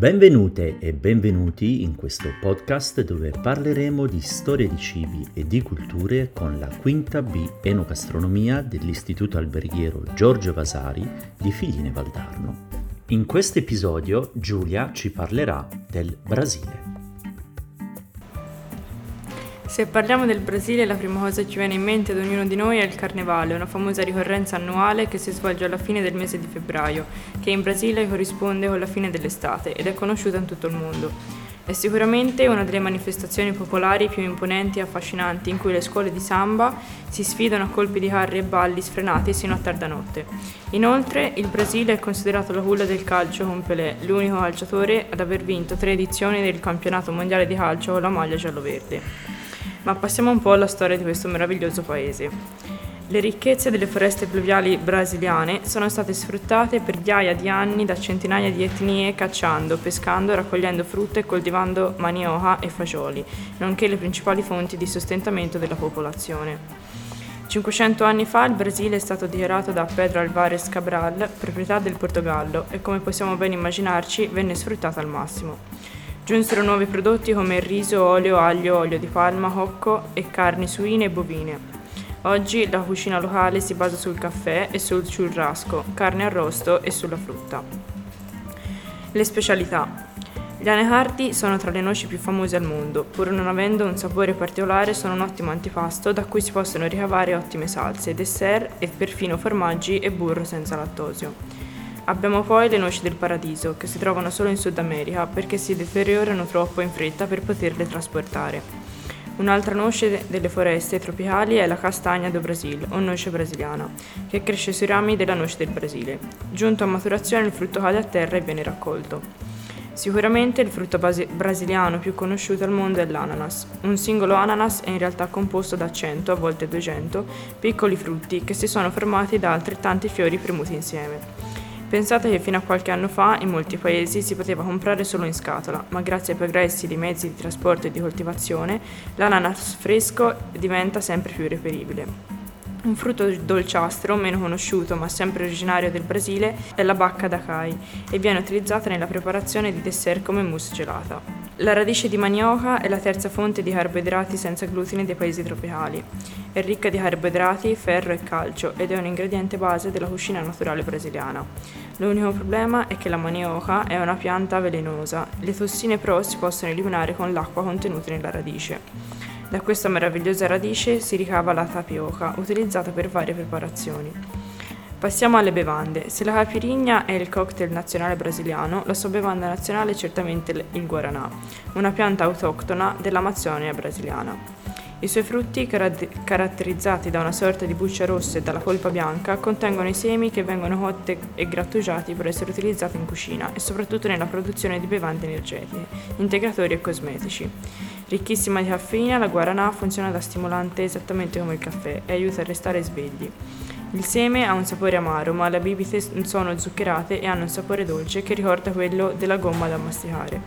Benvenute e benvenuti in questo podcast dove parleremo di storia di cibi e di culture con la quinta B Enogastronomia dell'Istituto Alberghiero Giorgio Vasari di Figline Valdarno. In questo episodio Giulia ci parlerà del Brasile. Se parliamo del Brasile, la prima cosa che ci viene in mente ad ognuno di noi è il Carnevale, una famosa ricorrenza annuale che si svolge alla fine del mese di febbraio, che in Brasile corrisponde con la fine dell'estate ed è conosciuta in tutto il mondo. È sicuramente una delle manifestazioni popolari più imponenti e affascinanti in cui le scuole di samba si sfidano a colpi di carri e balli sfrenati sino a tarda notte. Inoltre, il Brasile è considerato la culla del calcio con Pelé, l'unico calciatore ad aver vinto tre edizioni del campionato mondiale di calcio con la maglia giallo-verde. Ma passiamo un po' alla storia di questo meraviglioso paese. Le ricchezze delle foreste pluviali brasiliane sono state sfruttate per migliaia di anni da centinaia di etnie cacciando, pescando, raccogliendo frutta e coltivando manioca e fagioli, nonché le principali fonti di sostentamento della popolazione. 500 anni fa il Brasile è stato dichiarato da Pedro Álvares Cabral proprietà del Portogallo e come possiamo ben immaginarci venne sfruttato al massimo. Giunsero nuovi prodotti come riso, olio, aglio, olio di palma, cocco e carni suine e bovine. Oggi la cucina locale si basa sul caffè e sul churrasco, carne arrosto e sulla frutta. Le specialità. Gli anacardi sono tra le noci più famose al mondo, pur non avendo un sapore particolare sono un ottimo antipasto da cui si possono ricavare ottime salse, dessert e perfino formaggi e burro senza lattosio. Abbiamo poi le noci del paradiso, che si trovano solo in Sud America perché si deteriorano troppo in fretta per poterle trasportare. Un'altra noce delle foreste tropicali è la castagna do Brasil, o noce brasiliana, che cresce sui rami della noce del Brasile. Giunto a maturazione il frutto cade a terra e viene raccolto. Sicuramente il frutto basi- brasiliano più conosciuto al mondo è l'ananas. Un singolo ananas è in realtà composto da 100, a volte 200, piccoli frutti che si sono formati da altrettanti fiori premuti insieme. Pensate che fino a qualche anno fa in molti paesi si poteva comprare solo in scatola, ma grazie ai progressi dei mezzi di trasporto e di coltivazione, l'ananas fresco diventa sempre più reperibile. Un frutto dolciastro, meno conosciuto ma sempre originario del Brasile, è la bacca d'acai e viene utilizzata nella preparazione di dessert come mousse gelata. La radice di manioca è la terza fonte di carboidrati senza glutine dei paesi tropicali. È ricca di carboidrati, ferro e calcio ed è un ingrediente base della cucina naturale brasiliana. L'unico problema è che la manioca è una pianta velenosa. Le tossine pro si possono eliminare con l'acqua contenuta nella radice. Da questa meravigliosa radice si ricava la tapioca, utilizzata per varie preparazioni. Passiamo alle bevande. Se la caipirinha è il cocktail nazionale brasiliano, la sua bevanda nazionale è certamente il guaranà, una pianta autoctona dell'Amazzonia brasiliana. I suoi frutti, caratterizzati da una sorta di buccia rossa e dalla polpa bianca, contengono i semi che vengono cotti e grattugiati per essere utilizzati in cucina e soprattutto nella produzione di bevande energetiche, integratori e cosmetici. Ricchissima di caffeina, la guaranà funziona da stimolante esattamente come il caffè e aiuta a restare svegli. Il seme ha un sapore amaro, ma le bibite sono zuccherate e hanno un sapore dolce che ricorda quello della gomma da masticare.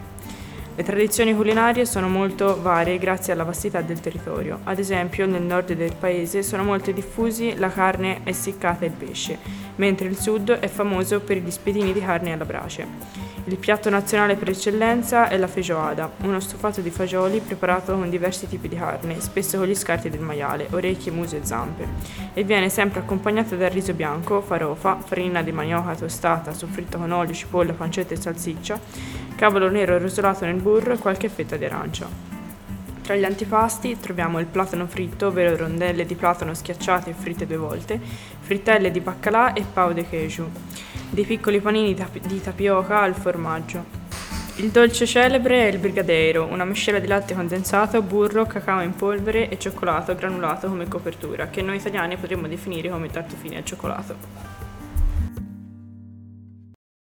Le tradizioni culinarie sono molto varie grazie alla vastità del territorio. Ad esempio, nel nord del paese sono molto diffusi la carne essiccata e il pesce, mentre il sud è famoso per gli spiedini di carne alla brace. Il piatto nazionale per eccellenza è la feijoada, uno stufato di fagioli preparato con diversi tipi di carne, spesso con gli scarti del maiale, orecchie, muso e zampe, e viene sempre accompagnato dal riso bianco, farofa, farina di manioca tostata, soffritto con olio, cipolla, pancetta e salsiccia, cavolo nero rosolato nel burro e qualche fetta di arancia. Tra gli antipasti troviamo il platano fritto, ovvero rondelle di platano schiacciate e fritte due volte, frittelle di baccalà e pau de queijo dei piccoli panini di tapioca al formaggio. Il dolce celebre è il brigadeiro, una miscela di latte condensato, burro, cacao in polvere e cioccolato granulato come copertura, che noi italiani potremmo definire come tartufini al cioccolato.